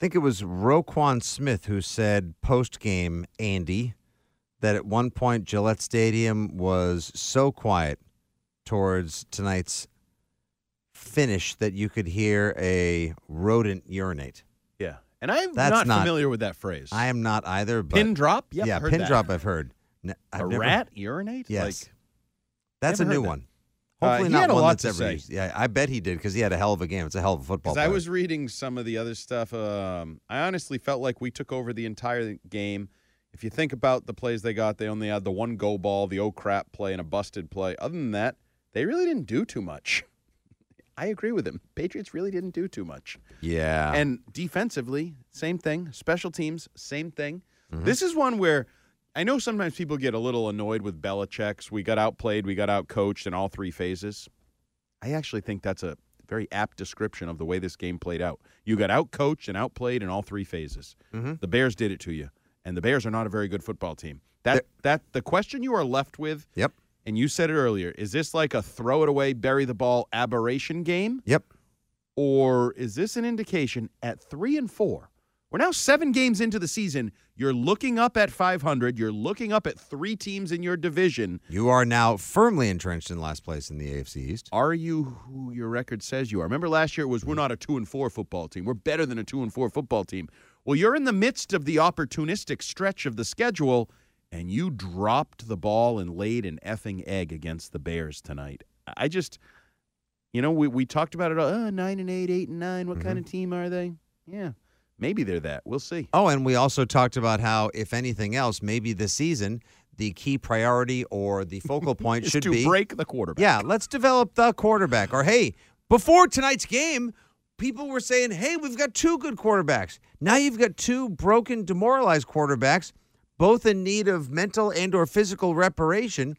I think it was Roquan Smith who said post game, Andy, that at one point Gillette Stadium was so quiet towards tonight's finish that you could hear a rodent urinate. Yeah. And I'm That's not, not- familiar with that phrase. I am not either, but Pin drop? Yep, yeah, heard pin that. drop. I've heard. I've a never- rat urinate? Yes, Like, that's a new that. one. Uh, he not had a one lot that's to ever say. used. Yeah, I bet he did because he had a hell of a game. It's a hell of a football. Because I was reading some of the other stuff. Um, I honestly felt like we took over the entire game. If you think about the plays they got, they only had the one go ball, the oh crap play, and a busted play. Other than that, they really didn't do too much. I agree with him. Patriots really didn't do too much. yeah, And defensively, same thing. Special teams, same thing. Mm-hmm. This is one where I know sometimes people get a little annoyed with Belichick's. We got outplayed, we got outcoached in all three phases. I actually think that's a very apt description of the way this game played out. You got outcoached and outplayed in all three phases. Mm-hmm. The Bears did it to you, and the Bears are not a very good football team. That that the question you are left with, Yep. and you said it earlier, is this like a throw it away, bury the ball aberration game? Yep. or is this an indication at three and four? We're now seven games into the season. You're looking up at 500. You're looking up at three teams in your division. You are now firmly entrenched in last place in the AFC East. Are you who your record says you are? Remember last year it was we're not a two and four football team. We're better than a two and four football team. Well, you're in the midst of the opportunistic stretch of the schedule, and you dropped the ball and laid an effing egg against the Bears tonight. I just, you know, we, we talked about it. Uh, nine and eight, eight and nine. What kind of team are they? Yeah, maybe they're that. We'll see. Oh, and we also talked about how, if anything else, maybe this season the key priority or the focal point should to be break the quarterback. Yeah, let's develop the quarterback. Or hey, before tonight's game, people were saying, "Hey, we've got two good quarterbacks." Now you've got two broken, demoralized quarterbacks, both in need of mental and or physical reparation.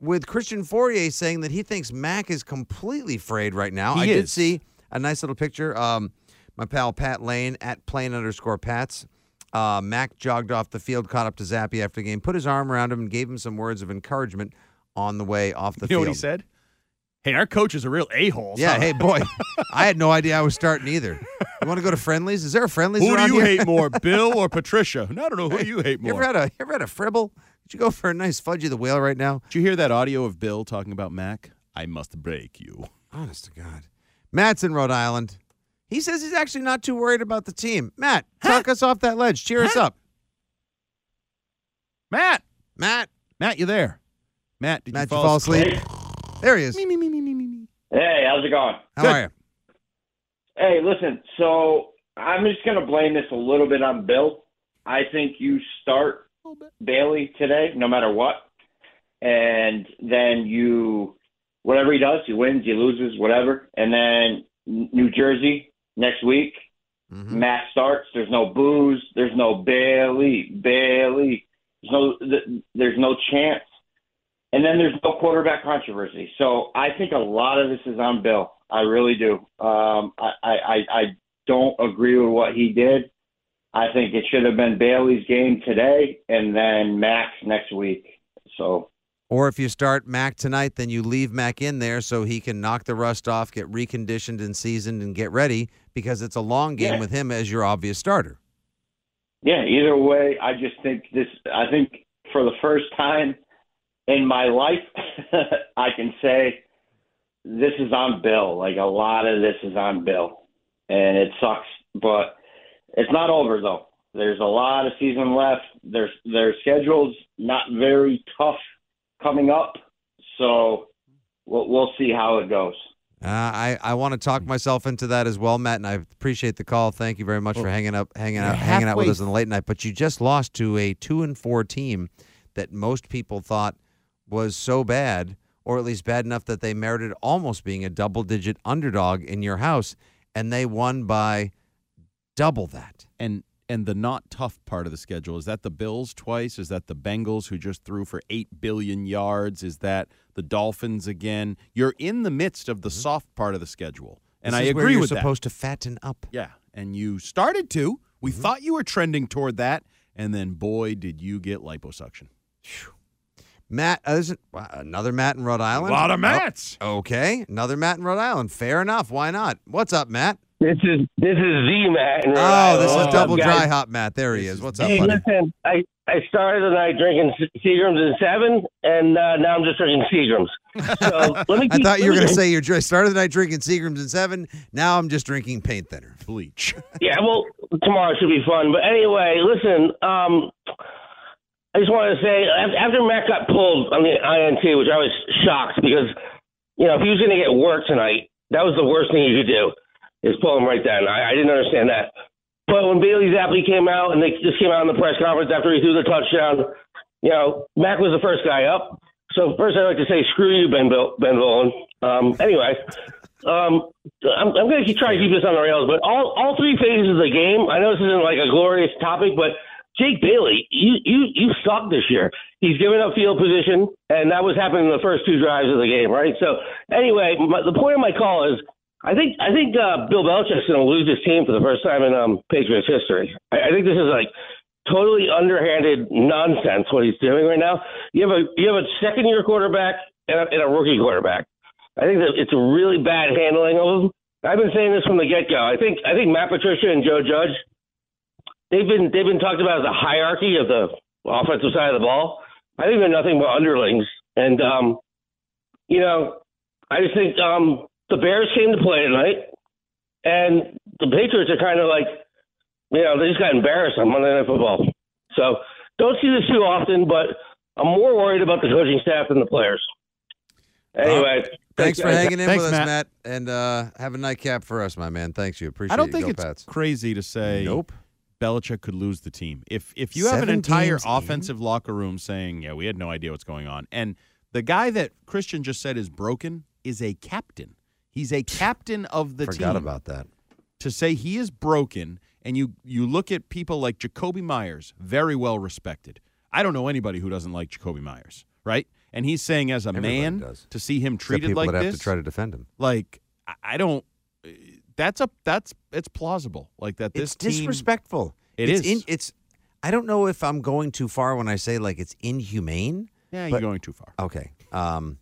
With Christian Fauria saying that he thinks Mac is completely frayed right now. He I did see a nice little picture. Um, my pal Pat Lane at plane underscore Pats. Uh, Mac jogged off the field, caught up to Zappe after the game, put his arm around him, and gave him some words of encouragement on the way off the You know field. what he said? Hey, our coach is a real a hole. Yeah, hey boy, I had no idea I was starting either. You want to go to Friendly's? Is there a Friendly's Who do you here? hate more, Bill or Patricia? No, I don't know who you hate You more. ever had a you ever had a fribble? Did you go for a nice fudgy the whale right now? Did you hear that audio of Bill talking about Mac? I must break you. Honest to God, Matt's in Rhode Island. He says he's actually not too worried about the team. Matt, talk us off that ledge. Cheer us up, Matt, Matt. Matt, you there? Matt, did Matt, you you fall, fall asleep? There he is. Me, me, me, me, me, me, me. Hey, how's it going? How Good. are you? Hey, listen, so I'm just going to blame this a little bit on Bill. I think you start Bailey today, no matter what. And then you, whatever he does, he wins, he loses, whatever. And then New Jersey next week, Mhm. Matt starts. There's no boos. There's no Bailey, Bailey. There's no, there's no chance. And then there's no quarterback controversy. So I think a lot of this is on Bill. I really do. Um, I, I, I, I don't agree with what he did. I think it should have been Bailey's game today and then Max next week. So Or if you start Mac tonight, then you leave Mac in there so he can knock the rust off, get reconditioned and seasoned, and get ready because it's a long game Yeah. with him as your obvious starter. yeah, either way, I just think this. I think for the first time in my life, I can say this is on Bill. Like a lot of this is on Bill, and it sucks, but it's not over though. There's a lot of season left. There's their schedule's not very tough coming up, so we'll we'll see how it goes. Uh, I, I want to talk myself into that as well, Matt, and I appreciate the call. Thank you very much for hanging up, hanging out, hanging out with us in the late night. But you just lost to a two and four team that most people thought was so bad, or at least bad enough that they merited almost being a double digit underdog in your house, and they won by double that. And and the not tough part of the schedule is that the Bills twice? Is that the Bengals who just threw for eight billion yards? Is that the Dolphins again? You're in the midst of the soft part of the schedule, and Mm-hmm. This I is agree you're with that. supposed to fatten up. Yeah, and you started to. We Mm-hmm. thought you were trending toward that, and then boy, did you get liposuction. Matt, uh, isn't wow, another Matt in Rhode Island? A lot of Oh, Matts. okay, another Matt in Rhode Island. Fair enough. Why not? What's up, Matt? This is this is Z Matt. Oh, this is double guys? dry hop Matt. There he is. What's up, Hey, buddy? listen, I I started the night drinking Se- Seagrams in seven, and uh, now I'm just drinking Seagrams. So let me. I keep- thought you were going to say you started the night drinking Seagrams in seven. Now I'm just drinking paint thinner. Bleach. Yeah, well, tomorrow should be fun. But anyway, listen. Um, I just wanted to say after Matt got pulled on the INT, which I was shocked because you know if he was going to get work tonight, that was the worst thing you could do is pull him right then. I, I didn't understand that. But when Bailey Zappe came out and they just came out in the press conference after he threw the touchdown, you know, Mac was the first guy up. So first, I'd like to say, screw you, Ben Bil- Ben Volin. Um, anyway, um, I'm, I'm going to keep trying to keep this on the rails, but all all three phases of the game. I know this isn't like a glorious topic, but Jake Bailey, you you you suck this year. He's given up field position, and that was happening in the first two drives of the game, right? So anyway, my, the point of my call is. I think I think uh, Bill Belichick's going to lose his team for the first time in um, Patriots history. I, I think this is like totally underhanded nonsense what he's doing right now. You have a you have a second year quarterback and a, and a rookie quarterback. I think that it's a really bad handling of them. I've been saying this from the get go. I think I think Matt Patricia and Joe Judge they've been they've been talked about as a hierarchy of the offensive side of the ball. I think they're nothing but underlings, and um, you know, I just think um, the Bears came to play tonight, and the Patriots are kind of like, you know, they just got embarrassed on Monday Night Football. So don't see this too often, but I'm more worried about the coaching staff than the players. Anyway, Thanks for hanging in Thanks, with us, Matt. Matt. And uh, have a nightcap for us, my man. Thanks you. Appreciate I don't it. think Go it's Pats. crazy to say Nope. Belichick could lose the team. If if you have an entire games in? offensive locker room saying, "Yeah, we had no idea what's going on," and the guy that Christian just said is broken is a captain. He's a captain of the Forgot team. Forgot about that. to say he is broken, and you you look at people like Jakobi Meyers, very well respected. I don't know anybody who doesn't like Jakobi Meyers, right? And he's saying as a Everybody man does. to see him Except treated people like that have this, to try to defend him. like I- I don't. That's a that's it's plausible. Like that. This it's team, disrespectful. It it's is. In, it's. I don't know if I'm going too far when I say like it's inhumane. Yeah, but- you're going too far. Okay. Um,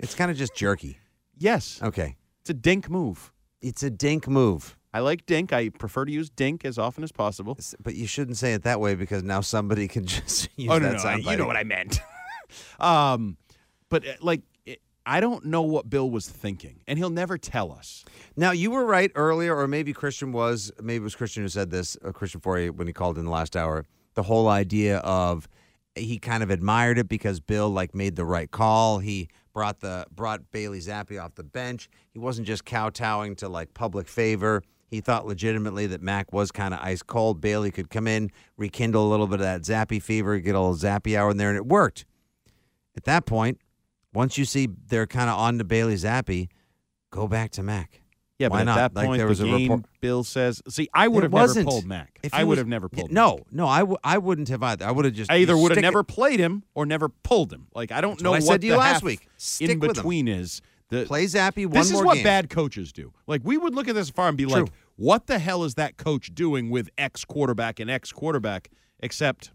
it's kind of just jerky. Yes, Okay. It's a dink move. It's a dink move, I like dink. I prefer to use dink as often as possible. But you shouldn't say it that way because now somebody can just use oh that no, no, you know what I meant. um, but uh, like, it, I don't know what Bill was thinking, and he'll never tell us. Now you were right earlier, or maybe Christian was. Maybe it was Christian who said this. Uh, Christian Fauria when he called in the last hour. The whole idea of he kind of admired it because Bill like made the right call. He brought the brought Bailey Zappe off the bench. He wasn't just kowtowing to like public favor. He thought legitimately that Mac was kind of ice cold. Bailey could come in, rekindle a little bit of that Zappe fever, get a little Zappe hour in there, and it worked. At that point, once you see they're kind of on to Bailey Zappe, go back to Mac. Yeah, Why but at not? that Like, point, there was the a report- Bill says, "See, I would It have never wasn't. pulled Mac. If I would was- have never pulled. No, Mac. no, I, w- I wouldn't have either. I would have just. I either would have stick it- never played him or never pulled him. Like I don't That's know what I what said to you last week. Stick in between is. The, play Zappe one this is what game. bad coaches do. Like we would look at this far and be like, "What the hell is that coach doing with X quarterback and X quarterback?" Except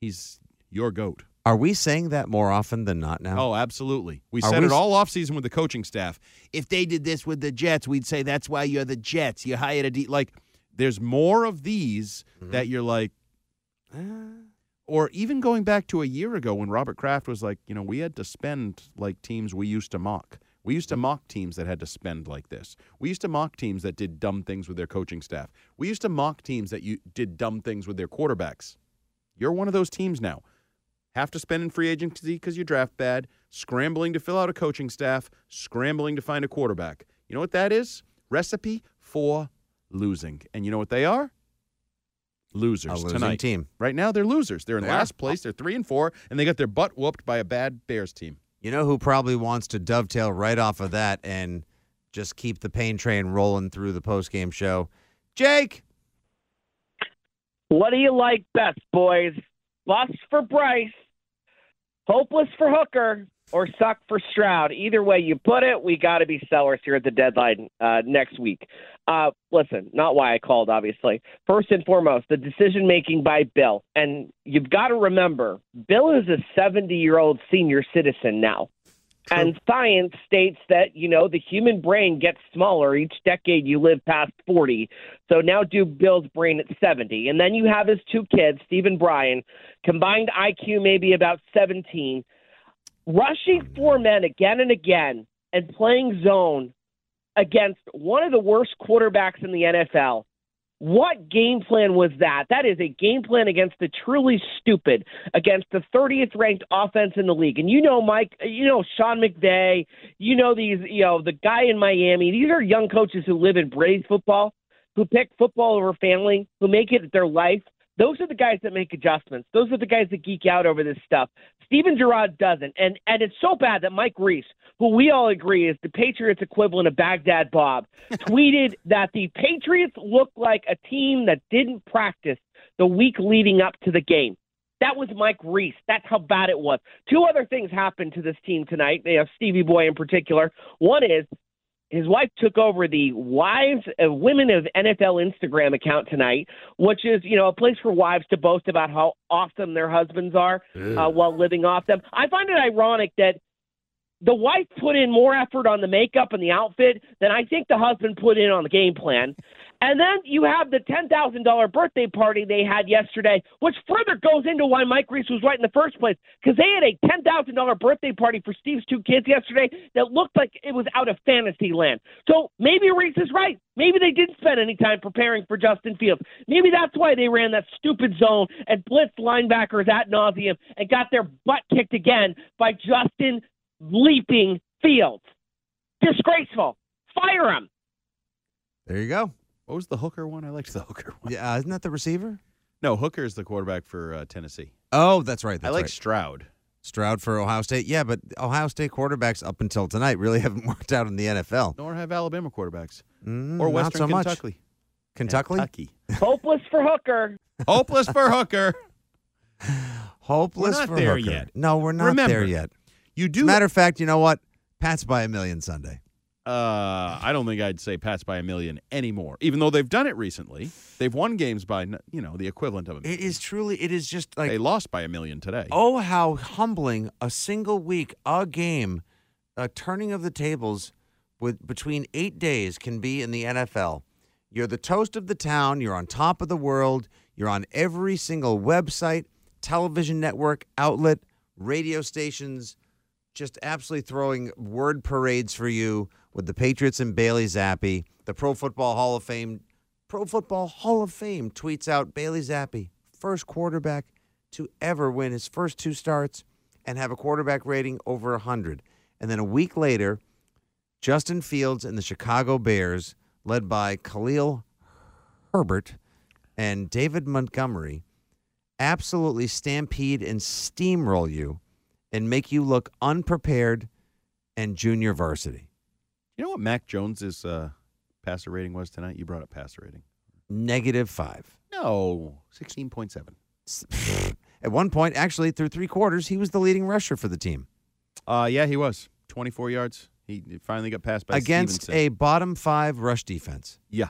he's your goat. Are we saying that more often than not now? Oh, absolutely. We Are said we it all offseason with the coaching staff. If they did this with the Jets, we'd say that's why you're the Jets. You hired a D. Like, there's more of these Mm-hmm. that you're like, Uh, or even going back to a year ago when Robert Kraft was like, you know, we had to spend like teams we used to mock. We used to mock teams that had to spend like this. We used to mock teams that did dumb things with their coaching staff. We used to mock teams that you did dumb things with their quarterbacks. You're one of those teams now. Have to spend in free agency because you draft bad, scrambling to fill out a coaching staff, scrambling to find a quarterback. You know what that is? Recipe for losing. And you know what they are? Losers a losing tonight. team. Right now, they're losers. They're in They are. last place. They're three and four, and they got their butt whooped by a bad Bears team. You know who probably wants to dovetail right off of that and just keep the pain train rolling through the post game show? Jake. What do you like best, boys? Bust for Bryce, hopeless for Hooker, or suck for Stroud? Either way you put it, we got to be sellers here at the deadline uh, next week. Uh, listen, not why I called, obviously. First and foremost, the decision making by Bill. And you've got to remember, Bill is a 70 year old senior citizen now. And science states that, you know, the human brain gets smaller each decade you live past 40. So now do Bill's brain at 70. And then you have his two kids, Steve and Brian, combined IQ maybe about 17, rushing four men again and again and playing zone against one of the worst quarterbacks in the NFL. What game plan was that? That is a game plan against the truly stupid, against the 30th ranked offense in the league. And you know, Mike, you know, Sean McVay, you know, these, you know, the guy in Miami. These are young coaches who live in Braves football, who pick football over family, who make it their life. Those are the guys that make adjustments. Those are the guys that geek out over this stuff. Steven Gerrard doesn't. And and it's so bad that Mike Reiss, who we all agree is the Patriots equivalent of Baghdad Bob, tweeted that the Patriots look like a team that didn't practice the week leading up to the game. That was Mike Reiss. That's how bad it was. Two other things happened to this team tonight. They have Stevie Boy in particular. One is his wife took over the wives uh, women of NFL Instagram account tonight, which is you know a place for wives to boast about how awesome their husbands are uh, while living off them. I find it ironic that the wife put in more effort on the makeup and the outfit than I think the husband put in on the game plan. And then you have the $10,000 birthday party they had yesterday, which further goes into why Mike Reiss was right in the first place, because they had a $10,000 birthday party for Steve's two kids yesterday that looked like it was out of fantasy land. So maybe Reiss is right. Maybe they didn't spend any time preparing for Justin Fields. Maybe that's why they ran that stupid zone and blitzed linebackers at nauseum and got their butt kicked again by Justin leaping Fields. Disgraceful. Fire him. There you go. What was the hooker one? I liked the hooker one. Yeah, uh, isn't that the receiver? No, Hooker is the quarterback for uh, Tennessee. Oh, that's right. That's I like right. Stroud. Stroud for Ohio State. Yeah, but Ohio State quarterbacks up until tonight really haven't worked out in the NFL. Nor have Alabama quarterbacks. Mm, or not Western so much. Kentucky. Kentucky? Kentucky. Hopeless for Hooker. Hopeless for Hooker. Hopeless We're not for there Hooker. yet. No, we're not Remember, there yet. You do. matter of fact, you know what? Pats by a million Sunday. Uh, I don't think I'd say Pats by a million anymore. Even though they've done it recently, they've won games by you know the equivalent of a million. It is truly, it is just like they lost by a million today. Oh, how humbling a single week, a game, a turning of the tables with between eight days can be in the NFL. You're the toast of the town. You're on top of the world. You're on every single website, television network, outlet, radio stations, just absolutely throwing word parades for you with the Patriots and Bailey Zappe. The Pro Football Hall of Fame, Pro Football Hall of Fame tweets out Bailey Zappe, first quarterback to ever win his first two starts and have a quarterback rating over 100. And then a week later, Justin Fields and the Chicago Bears, led by Khalil Herbert and David Montgomery, absolutely stampede and steamroll you and make you look unprepared and junior varsity. You know what Mac Jones's uh, passer rating was tonight? You brought up passer rating. Negative five. No, sixteen point seven. At one point, actually, through three quarters, he was the leading rusher for the team Uh, yeah, he was twenty four yards. He finally got passed by against Stevenson. a bottom five rush defense. yeah.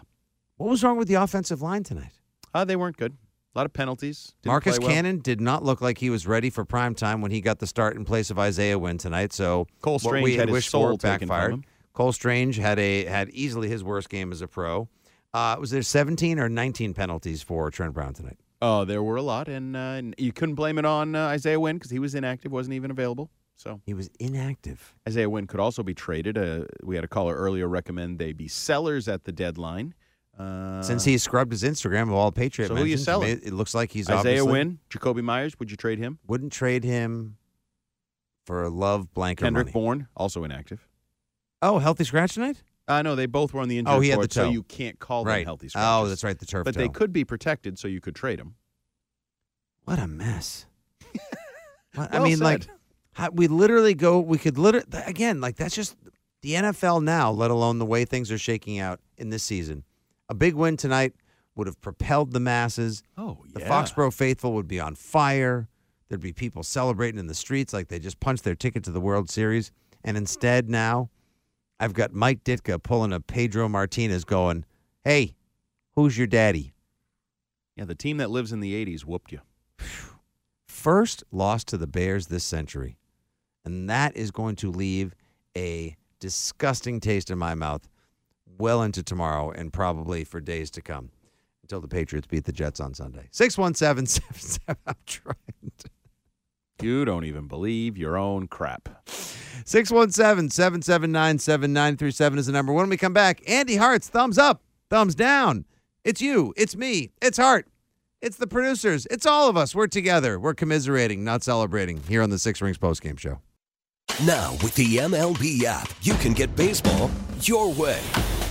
What was wrong with the offensive line tonight? Uh, they weren't good. A lot of penalties. Didn't Marcus well. Cannon did not look like he was ready for prime time when he got the start in place of Isaiah Wynn tonight. So Cole what Strange we had his soul for taken from backfired. Cole Strange had a had easily his worst game as a pro. Uh, was there 17 or 19 penalties for Trent Brown tonight? Oh, there were a lot, and, uh, and you couldn't blame it on uh, Isaiah Wynn because he was inactive, wasn't even available. So He was inactive. Isaiah Wynn could also be traded. Uh, we had a caller earlier recommend they be sellers at the deadline. Uh, Since he scrubbed his Instagram of all Patriot So who you selling? It, looks like he's Isaiah obviously Wynn, Jakobi Meyers, would you trade him? wouldn't trade him for a love blanket Kendrick money. Bourne, also inactive. Oh, healthy scratch tonight? Uh, no, they both were on the injured Oh, he had the report, so you can't call them right. healthy oh, that's right. The turf But toe. they could be protected, so you could trade them. What a mess. What- I Well mean, like, said. how, we literally go, we could literally, again, like, that's just the NFL now, let alone the way things are shaking out in this season. A big win tonight would have propelled the masses. Oh, yeah. The. Foxborough faithful would be on fire. There'd be people celebrating in the streets like they just punched their ticket to the World Series. And instead, now I've got Mike Ditka pulling a Pedro Martinez going, Hey, who's your daddy? Yeah, the team that lives in the 80s whooped you. First loss to the Bears this century. And that is going to leave a disgusting taste in my mouth well into tomorrow and probably for days to come until the Patriots beat the Jets on Sunday. 617 77. I'm trying to. You don't even believe your own crap. 617 779 7937 is the number. When we come back, Andy Hart's thumbs up, thumbs down. It's you, it's me, it's Hart, it's the producers, it's all of us. We're together. We're commiserating, not celebrating here on the Six Rings postgame show. Now, with the MLB app, you can get baseball your way.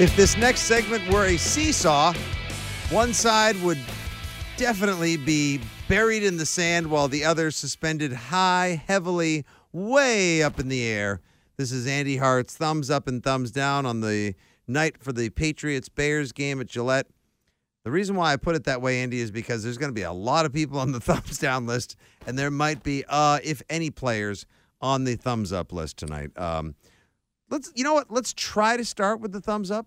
If this next segment were a seesaw, one side would definitely be buried in the sand while the other suspended high, heavily, way up in the air. This is Andy Hart's thumbs up and thumbs down on the night for the Patriots Bears game at Gillette. The reason why I put it that way, Andy, is because there's going to be a lot of people on the thumbs down list, and there might be, uh, if any, players on the thumbs up list tonight. Um, let's, you know what? Let's try to start with the thumbs up.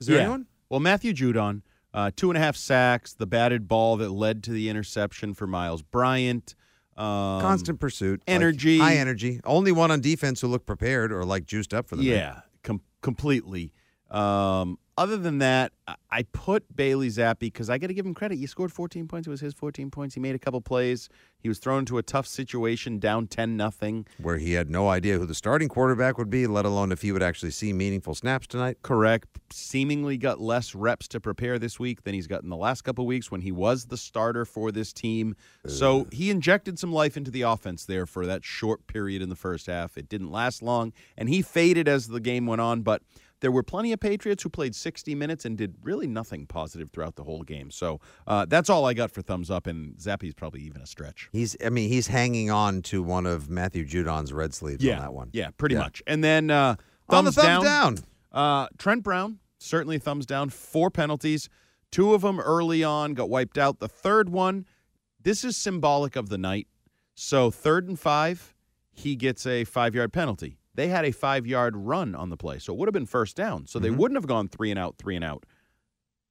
Is there Yeah. anyone? Well, Matthew Judon, uh, two and a half sacks, the batted ball that led to the interception for Myles Bryant. Um, Constant pursuit, like, energy. high energy. Only one on defense who looked prepared or like juiced up for the. Yeah, com- completely. Um, other than that, I- put Bailey Zappe because I got to give him credit. He scored 14 points. It was his 14 points. He made a couple plays. He was thrown into a tough situation, down 10 nothing. where he had no idea who the starting quarterback would be, let alone if he would actually see meaningful snaps tonight. Correct. Seemingly got less reps to prepare this week than he's gotten the last couple weeks when he was the starter for this team. So he injected some life into the offense there for that short period in the first half. It didn't last long, and he faded as the game went on, but there were plenty of Patriots who played 60 minutes and did really nothing positive throughout the whole game. So uh, that's all I got for thumbs up, and Zappe's probably even a stretch. He's, I mean, he's hanging on to one of Matthew Judon's red sleeves on that one. Yeah, pretty Yeah. much. And then uh, On the thumbs thumbs down. Uh, Trent Brown, certainly thumbs down. Four penalties. Two of them early on got wiped out. The third one, this is symbolic of the night. So, third and five, he gets a five yard penalty. They had a five yard run on the play. So, it would have been first down. So, they Mm-hmm. wouldn't have gone three and out, three and out.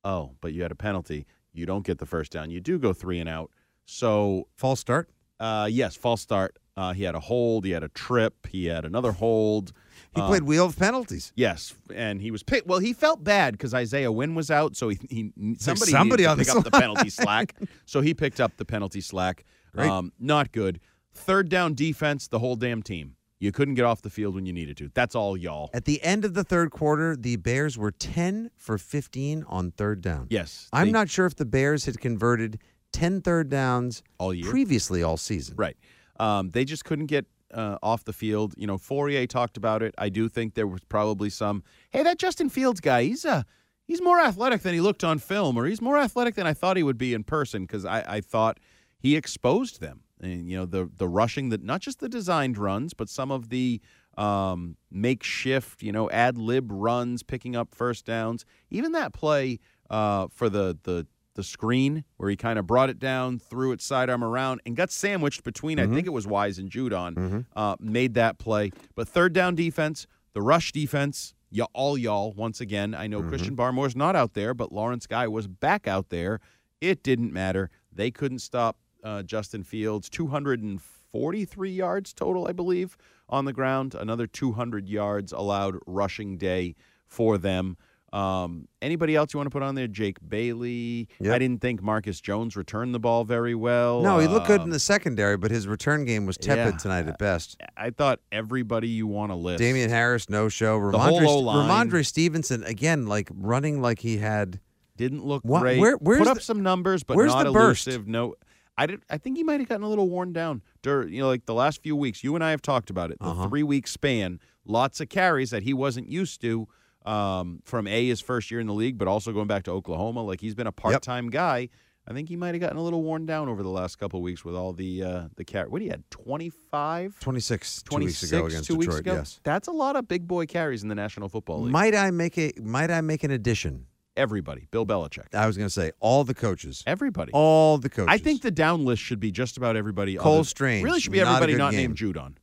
Oh, but you had a penalty. You don't get the first down. You do go three and out. So, False start. uh, yes, false start. Uh, he had a hold. He had a trip. He had another hold. He Uh, played wheel of penalties. Yes, and he was picked. Well, he felt bad because Isaiah Wynn was out, so he, he somebody, somebody on the pick up the penalty slack. So he picked up the penalty slack. Um, not good. Third down defense, the whole damn team. You couldn't get off the field when you needed to. That's all, y'all. At the end of the third quarter, the Bears were 10 for 15 on third down. Yes, I'm they- not sure if the Bears had converted 10 third downs all year. previously all season. Right. Um, they just couldn't get uh, off the field. You know, Fauria talked about it. I do think there was probably some. Hey, that Justin Fields guy, he's uh, he's more athletic than he looked on film, or he's more athletic than I thought he would be in person. Because I, I thought he exposed them, and you know the the rushing that not just the designed runs, but some of the um, makeshift, you know, ad lib runs, picking up first downs. Even that play uh, for the the the screen where he kind of brought it down, threw it sidearm around, and got sandwiched between. I think it was Wise and Judon. Uh, made that play, but third down defense, the rush defense. Y- all y'all once again. I know Christian Barmore's not out there, but Lawrence Guy was back out there. It didn't matter. They couldn't stop uh, Justin Fields. 243 yards total, I believe, on the ground. Another 200 yards allowed rushing day for them. Um, anybody else you want to put on there? Jake Bailey. Yep. I didn't think Marcus Jones returned the ball very well. No, he looked good in Um, the secondary, but his return game was tepid yeah. tonight at best. I thought everybody you want to list. Damien Harris, no show. The whole Rhamondre. Rhamondre Stevenson, again, like running like he had. didn't look Wha- great. where- where's Put up the- some numbers, but where's not the burst? elusive. No, I did. I think he might have gotten a little worn down during you know like the last few weeks. You and I have talked about it. The Uh-huh. three week span, lots of carries that he wasn't used to. Um, from a his first year in the league, but also going back to Oklahoma, like he's been a part time guy. I think he might have gotten a little worn down over the last couple of weeks with all the uh, the carry. What he had 25? 26 two weeks ago against two Detroit. ago. Yes. That's a lot of big boy carries in the National Football League. Might I make a might I make an addition? Everybody, Bill Belichick, I was going to say all the coaches. everybody. All the coaches. I think the down list should be just about everybody. Cole other- Strange, really should be not everybody not game. named Judon.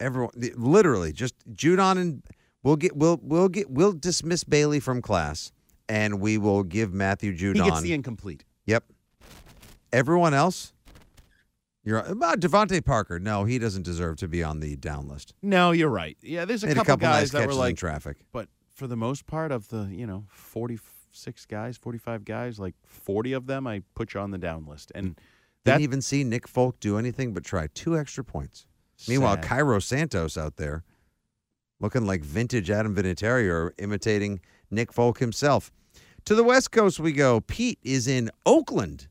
everyone literally just Judon and we'll get we'll we'll get we'll dismiss Bailey from class and we will give Matthew Judon. He gets the incomplete. Yep. Everyone else, you're uh, uh, about DeVante Parker. No, he doesn't deserve to be on the down list. No, you're right. Yeah, there's a couple, a couple guys nice that were like, traffic. but for the most part of the you know 46 guys, 45 guys, like 40 of them, I put you on the down list, and Didn't even see Nick Folk do anything but try two extra points. Meanwhile. Cairo Santos out there looking like vintage Adam Vinatieri or imitating Nick Folk himself. To the West Coast we go. Pete is in Oakland.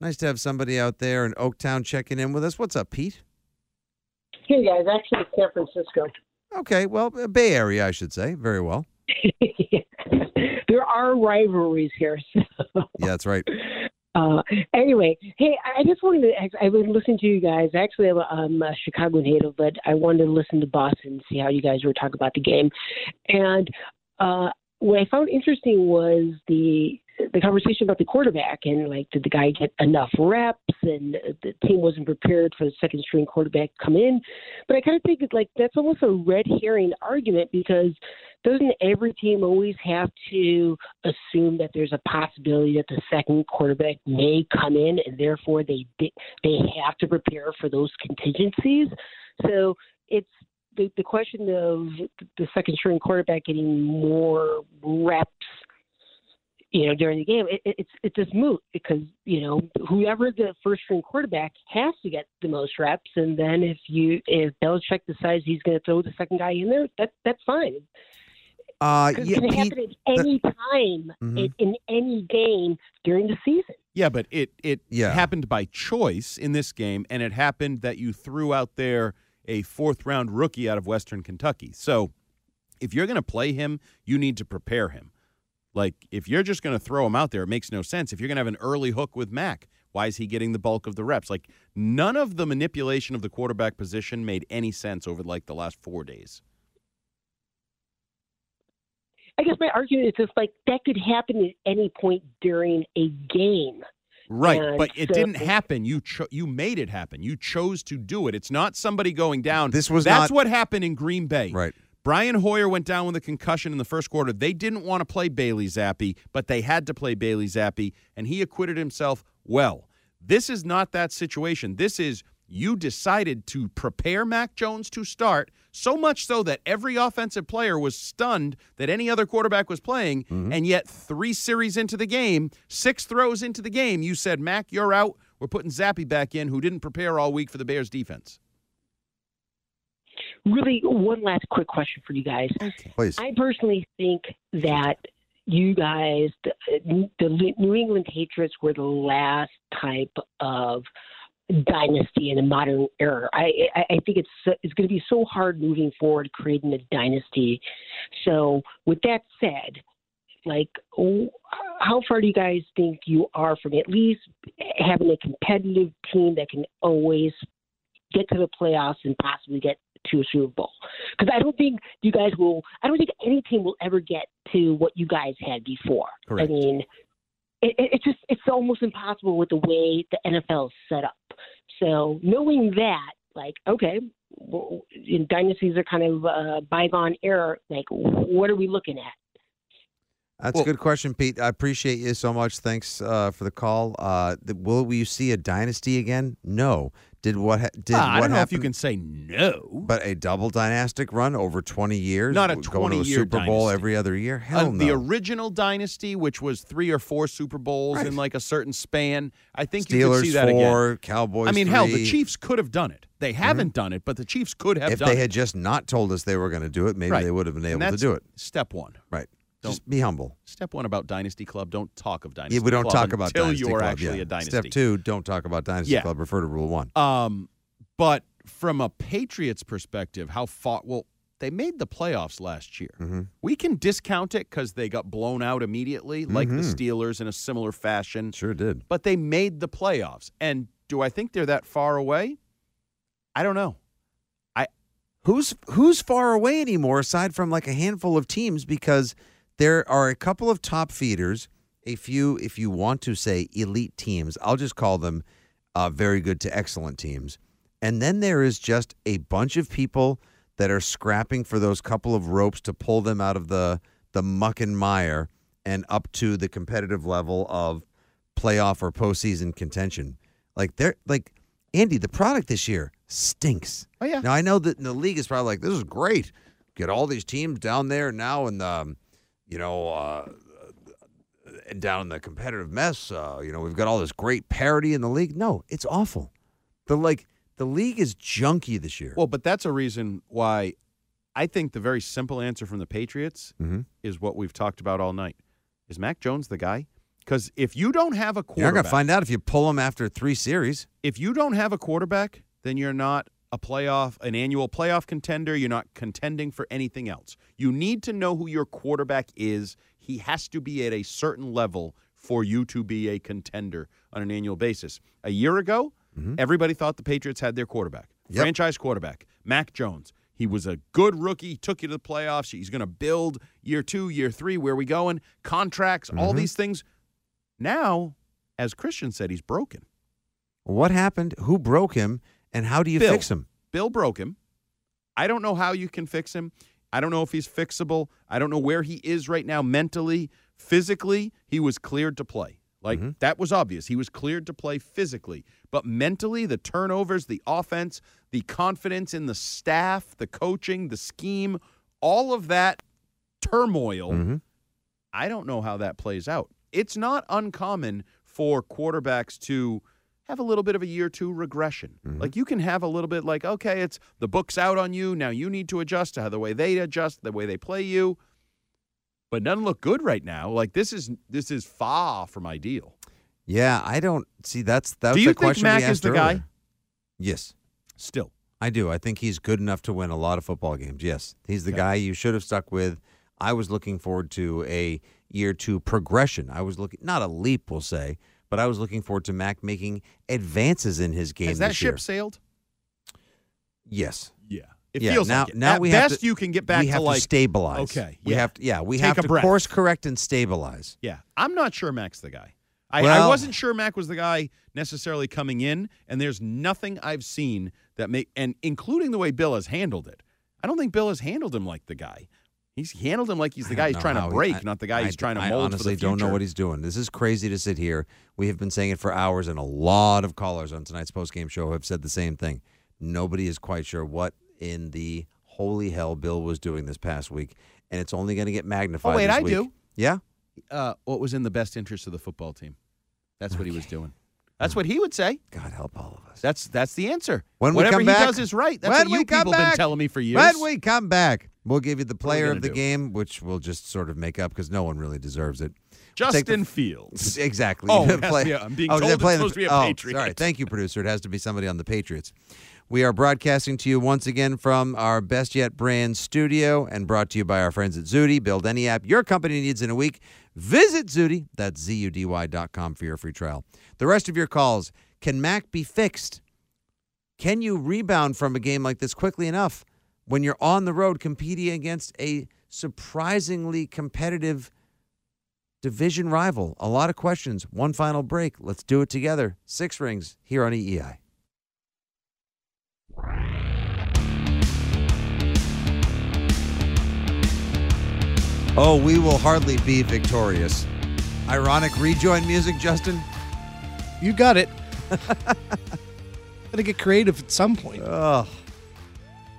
Nice to have somebody out there in Oaktown checking in with us. What's up, Pete? Hey guys, actually San Francisco. Okay, well, uh, Bay Area, I should say. Very well. there are rivalries here. Yeah, that's right. Uh, anyway, hey, I just wanted to. I've been listening to you guys. Actually, I'm a, I'm a Chicago native, but I wanted to listen to Boston and see how you guys were talking about the game. And uh, what I found interesting was the the conversation about the quarterback and like did the guy get enough reps and the team wasn't prepared for the second string quarterback to come in but i kind of think it's like that's almost a red herring argument because doesn't every team always have to assume that there's a possibility that the second quarterback may come in and therefore they they have to prepare for those contingencies so it's the, the question of the second string quarterback getting more reps you know, during the game, it, it, it's it's just moot because you know whoever the first string quarterback has to get the most reps, and then if you if Belichick decides he's going to throw the second guy in there, that that's fine. Uh, 'Cause yeah, it can Pete, happen at any time Mhm. in, in any game during the season. Yeah, but it it Yeah. happened by choice in this game, and it happened that you threw out there a fourth round rookie out of Western Kentucky. So if you're going to play him, you need to prepare him. Like if you're just going to throw him out there, it makes no sense. If you're going to have an early hook with Mac, why is he getting the bulk of the reps? Like none of the manipulation of the quarterback position made any sense over like the last four days. I guess my argument is just like that could happen at any point during a game. Right, And but it so- didn't happen. You cho- you made it happen. You chose to do it. It's not somebody going down. This was That's not- what happened in Green Bay. Right. Brian Hoyer went down with a concussion in the first quarter. They didn't want to play Bailey Zappe, but they had to play Bailey Zappe, and he acquitted himself well. This is not that situation. This is you decided to prepare Mac Jones to start, so much so that every offensive player was stunned that any other quarterback was playing, mm-hmm. and yet three series into the game, six throws into the game, you said, Mac, you're out. We're putting Zappe back in, who didn't prepare all week for the Bears defense. Really, one last quick question for you guys. Please. I personally think that you guys, the, the New England Patriots, were the last type of dynasty in a modern era. I I, I think it's it's going to be so hard moving forward creating a dynasty. So with that said, like oh, how far do you guys think you are from at least having a competitive team that can always get to the playoffs and possibly get to a Super Bowl. Because I don't think you guys will. I don't think any team will ever get to what you guys had before. Correct. I mean, it, it, it's just it's almost impossible with the way the NFL is set up. So knowing that, like, okay, well, dynasties are kind of uh, bygone era. Like, what are we looking at? That's Well- a good question, Pete. I appreciate you so much. Thanks uh, for the call. Uh, th- will you see a dynasty again? No. Did what? Ha- did Ah, I don't know if you can say no. But a double dynastic run over 20 years? Not a going to a 20-year Super Bowl dynasty. every other year? Hell Uh, no. The original dynasty, which was three or four Super Bowls in like a certain span, I think you Steelers could see that four, again. Cowboys I mean, hell, the. Mm-hmm. Chiefs could have done it. They haven't done it, but the Chiefs could have If they it. had just not told us they were going to do it, maybe Right. they would have been able to do it. Step one. Right. Don't- Just be humble. Step one about Dynasty Club: don't talk of Dynasty. Yeah, we don't Club talk about until Dynasty you're Club. actually yeah. a dynasty. Step two, don't talk about Dynasty Yeah. Club. Refer to Rule One. Um, but from a Patriots perspective, how far? Well, they made the playoffs last year. Mm-hmm. We can discount it because they got blown out immediately, like the Steelers in a similar fashion. Sure did. But they made the playoffs. And do I think they're that far away? I don't know. I Who's who's far away anymore aside from like a handful of teams because there are a couple of top feeders, a few if you want to say elite teams. I'll just call them uh, very good to excellent teams. And then there is just a bunch of people that are scrapping for those couple of ropes to pull them out of the the muck and mire and up to the competitive level of playoff or postseason contention. Like they're like Andy, the product this year stinks. Oh, yeah. Now I know that the league is probably like, this is great. Get all these teams down there now in the, um, you know, uh, and down in the competitive mess. Uh, you know, we've got all this great parity in the league. No, it's awful. The like the league is junky this year. Well, but that's a reason why I think the very simple answer from the Patriots Mhm. is what we've talked about all night. Is Mac Jones the guy? Because if you don't have a quarterback, You're gonna find out if you pull him after three series. if you don't have a quarterback, then you're not a playoff, an annual playoff contender. You're not contending for anything else. You need to know who your quarterback is. He has to be at a certain level for you to be a contender on an annual basis. A year ago, mm-hmm. everybody thought the Patriots had their quarterback, Yep. franchise quarterback, Mac Jones. He was a good rookie. He took you to the playoffs. He's going to build year two, year three. Where are we going? Contracts, all mm-hmm. these things. Now, as Christian said, he's broken. What happened? Who broke him? And how do you Bill. fix him? Bill broke him. I don't know how you can fix him. I don't know if he's fixable. I don't know where he is right now mentally, physically. He was cleared to play. Like that was obvious. He was cleared to play physically. But mentally, the turnovers, the offense, the confidence in the staff, the coaching, the scheme, all of that turmoil, Mhm. I don't know how that plays out. It's not uncommon for quarterbacks to have a little bit of a year two regression. Mm-hmm. Like you can have a little bit like, okay, it's the book's out on you. Now you need to adjust to how the way they adjust, the way they play you. But none look good right now. Like this is this is far from ideal. Yeah, I don't see that's that's Do you the think question Mac is the guy? Yes. Still. I do. I think he's good enough to win a lot of football games. Yes. He's the Okay. guy you should have stuck with. I was looking forward to a year two progression. I was looking not a leap, we'll say, but I was looking forward to Mac making advances in his game Has that ship year. sailed? Yes. Yeah. It Yeah, feels now- like it. now At we have best to- you can get back we to have like to stabilize. Okay, We yeah. have to yeah, we Take have to breath. course correct and stabilize. Yeah, I'm not sure Mac's the guy. I, I wasn't sure Mac was the guy necessarily coming in, and there's nothing I've seen that make and including the way Bill has handled it. I don't think Bill has handled him like the guy. He's handled him like he's the guy he's trying to he- break, I- not the guy I- he's trying to I mold honestly for the don't know what he's doing. This is crazy to sit here. We have been saying it for hours, and a lot of callers on tonight's postgame show have said the same thing. Nobody is quite sure what in the holy hell Bill was doing this past week, and it's only going to get magnified. Oh, wait, I week. do. Yeah, uh, what was in the best interest of the football team? That's what he was doing. That's what he would say. God help all of us. That's that's the answer. When we Whatever come he does is right. That's when what we you people been telling me for years. When we come back, we'll give you the player of the do? game, which we'll just sort of make up because no one really deserves it. take the- Justin Fields. Exactly. Oh, You it has play- to be a- I'm being oh, told they're it's supposed the, to be a oh, Patriot. Sorry. Thank you, producer. It has to be somebody on the Patriots. We are broadcasting to you once again from our Best Yet brand studio and brought to you by our friends at Zudy. Build any app your company needs in a week. Visit Zudy, that's Z-U-D-Y dot com for your free trial. The rest of your calls, can Mac be fixed? Can you rebound from a game like this quickly enough? When you're on the road competing against a surprisingly competitive division rival. A lot of questions. One final break. Let's do it together. Six rings here on EEI. Oh, we will hardly be victorious. Ironic rejoin music, Justin. You got it. Gotta get creative at some point. Oh.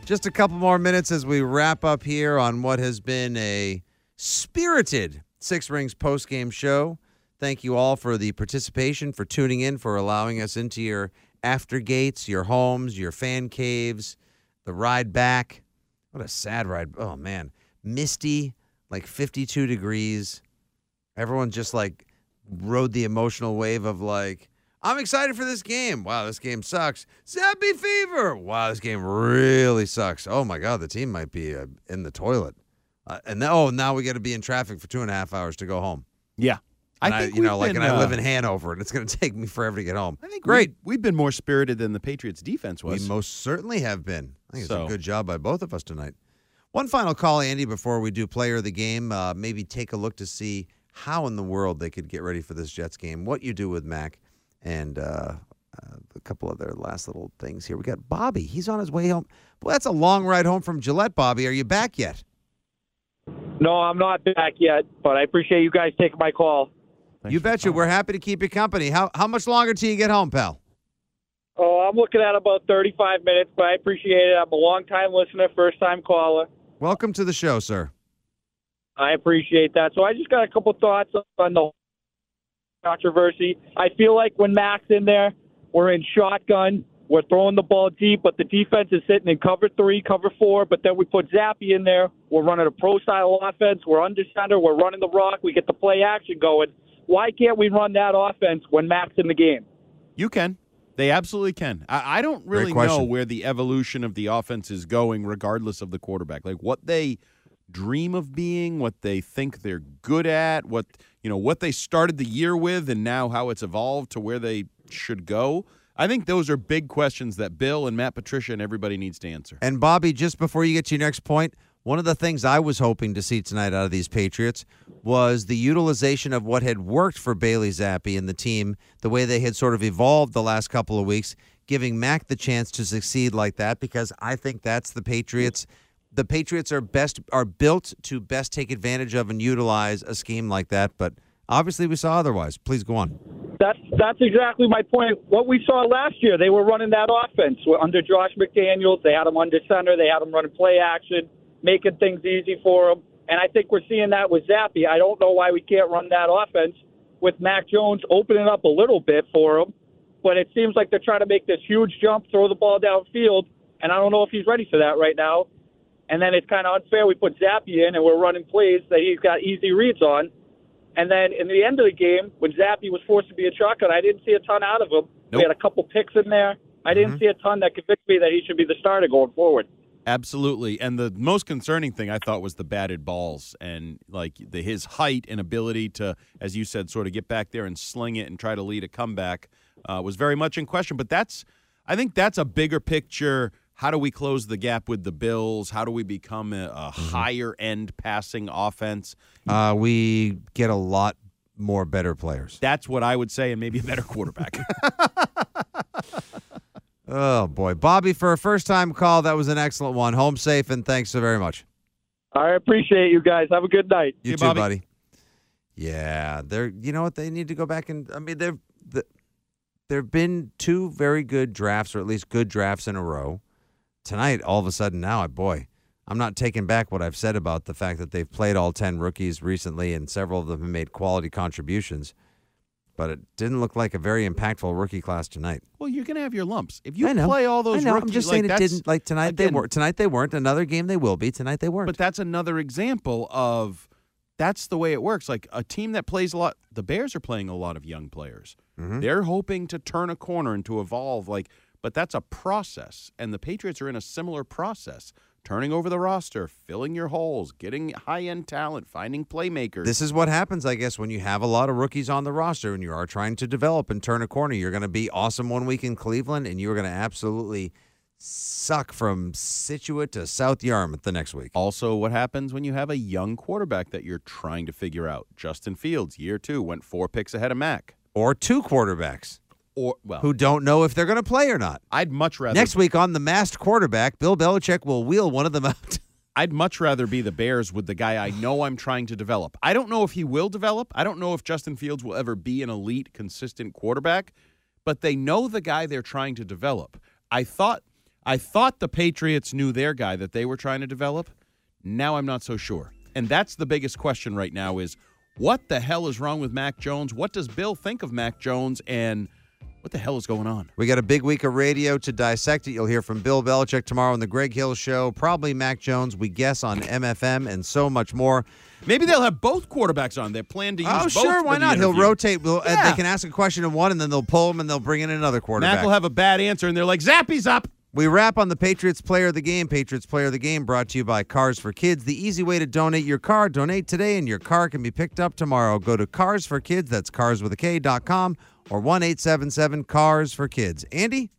Just a couple more minutes as we wrap up here on what has been a spirited Six Rings post game show. Thank you all for the participation, for tuning in, for allowing us into your after gates, your homes, your fan caves, the ride back. What a sad ride. Oh, man. Misty, like 52 degrees. Everyone just like rode the emotional wave of like, I'm excited for this game. Wow, this game sucks. Zappe Fever. Wow, this game really sucks. Oh my God, the team might be uh, in the toilet. Uh, and now, oh, now we got to be in traffic for two and a half hours to go home. Yeah. And I I, think you know, like, been, and I live uh, in Hanover, and it's going to take me forever to get home. I think Great. We, we've been more spirited than the Patriots defense was. We most certainly have been. I think it's a good job by both of us tonight. One final call, Andy, before we do player of the game. Uh, maybe take a look to see how in the world they could get ready for this Jets game. What you do with Mac, and uh, uh, a couple other last little things here. We got Bobby. He's on his way home. Well, that's a long ride home from Gillette. Bobby, are you back yet? No, I'm not back yet, but I appreciate you guys taking my call. you betcha. We're happy to keep you company. How how much longer till you get home, pal? Oh, I'm looking at about 35 minutes, but I appreciate it. I'm a long time listener, first time caller. Welcome to the show, sir. I appreciate that. So I just got a couple thoughts on the controversy. I feel like when Mac's in there, we're in shotgun. We're throwing the ball deep, but the defense is sitting in cover three, cover four. But then we put Zappe in there. We're running a pro style offense. We're under center. We're running the rock. We get the play action going. Why can't we run that offense when Mac's in the game? You can. They absolutely can. I, I don't really know where the evolution of the offense is going, regardless of the quarterback. Like what they dream of being, what they think they're good at, what you know, what they started the year with, and now how it's evolved to where they should go. I think those are big questions that Bill and Matt Patricia and everybody needs to answer. And Bobby, just before you get to your next point, one of the things I was hoping to see tonight out of these Patriots was the utilization of what had worked for Bailey Zappe and the team, the way they had sort of evolved the last couple of weeks, giving Mac the chance to succeed like that because I think that's the Patriots. The Patriots are best are built to best take advantage of and utilize a scheme like that, but obviously we saw otherwise. Please go on. That's that's exactly my point. What we saw last year, they were running that offense under Josh McDaniels. They had him under center. They had him running play action, making things easy for him. And I think we're seeing that with Zappe. I don't know why we can't run that offense with Mac Jones opening up a little bit for him. But it seems like they're trying to make this huge jump, throw the ball downfield, and I don't know if he's ready for that right now. And then it's kind of unfair. We put Zappe in, and we're running plays that he's got easy reads on. And then in the end of the game, when Zappe was forced to be a shotgun, I didn't see a ton out of him. We had a couple picks in there. I didn't see a ton that convinced me that he should be the starter going forward. Absolutely. And the most concerning thing I thought was the batted balls and like the his height and ability to, as you said, sort of get back there and sling it and try to lead a comeback uh, was very much in question. But that's, I think that's a bigger picture. How do we close the gap with the Bills? How do we become a, a higher end passing offense? Uh, we get a lot more better players. That's what I would say, and maybe a better quarterback. Oh boy, Bobby, for a first-time call, that was an excellent one. Home safe, and thanks so very much. I appreciate you guys. Have a good night. You too, buddy. Yeah, they're. You know what? They need to go back and. I mean, they've. The, there've been two very good drafts, or at least good drafts in a row. Tonight, all of a sudden, now, boy, I'm not taking back what I've said about the fact that they've played all ten rookies recently, and several of them have made quality contributions. But it didn't look like a very impactful rookie class tonight. well, you're going to have your lumps. If you know. play all those I know. rookies, I'm just like, saying it didn't. Like tonight, they were. Tonight they weren't. Another game they will be. Tonight they weren't. But that's another example of that's the way it works. Like a team that plays a lot, the Bears are playing a lot of young players. Mm-hmm. They're hoping to turn a corner and to evolve. Like, but that's a process, and the Patriots are in a similar process. Turning over the roster, filling your holes, getting high end talent, finding playmakers. This is what happens, I guess, when you have a lot of rookies on the roster and you are trying to develop and turn a corner. You're going to be awesome one week in Cleveland, and you're going to absolutely suck from Scituate to South Yarmouth the next week. Also, what happens when you have a young quarterback that you're trying to figure out? Justin Fields, year two, went four picks ahead of Mac. Or two quarterbacks Or well, who don't know if they're going to play or not. I'd much rather Next week on the masked quarterback, Bill Belichick will wheel one of them out. I'd much rather be the Bears with the guy I know I'm trying to develop. I don't know if he will develop. I don't know if Justin Fields will ever be an elite, consistent quarterback, but they know the guy they're trying to develop. I thought I thought the Patriots knew their guy that they were trying to develop. Now I'm not so sure. And that's the biggest question right now is what the hell is wrong with Mac Jones? What does Bill think of Mac Jones and what the hell is going on? We got a big week of radio to dissect it. You'll hear from Bill Belichick tomorrow on the Greg Hill Show, probably Mac Jones, we guess, on MFM, and so much more. Maybe they'll have both quarterbacks on. They plan to use Oh, sure, why not? He'll rotate. We'll, uh, Yeah. They can ask a question in one, and then they'll pull him, and they'll bring in another quarterback. Mac will have a bad answer, and they're like, Zappe's up. We wrap on the Patriots Player of the Game. Patriots Player of the Game brought to you by Kars for Kids. The easy way to donate your car. Donate today, and your car can be picked up tomorrow. Go to Kars for Kids. That's cars with a K.com or 1 877 Kars for Kids. Andy?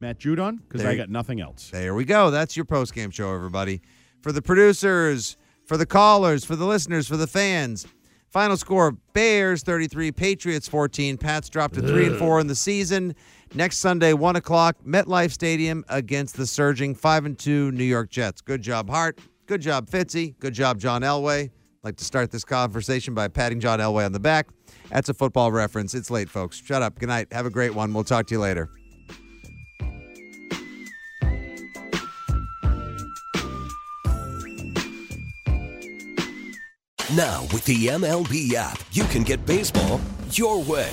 Matt Judon, because I got nothing else. There we go. That's your post game show, everybody. For the producers, for the callers, for the listeners, for the fans. Final score Bears 33, Patriots 14. Pats dropped to 3 and 4 in the season. Next Sunday, 1 o'clock, MetLife Stadium against the surging 5 and 2 New York Jets. Good job, Hart. Good job, Fitzy. Good job, John Elway. like to start this conversation by patting John Elway on the back. That's a football reference. It's late, folks. Shut up. Good night. Have a great one. We'll talk to you later. Now, with the MLB app, you can get baseball your way.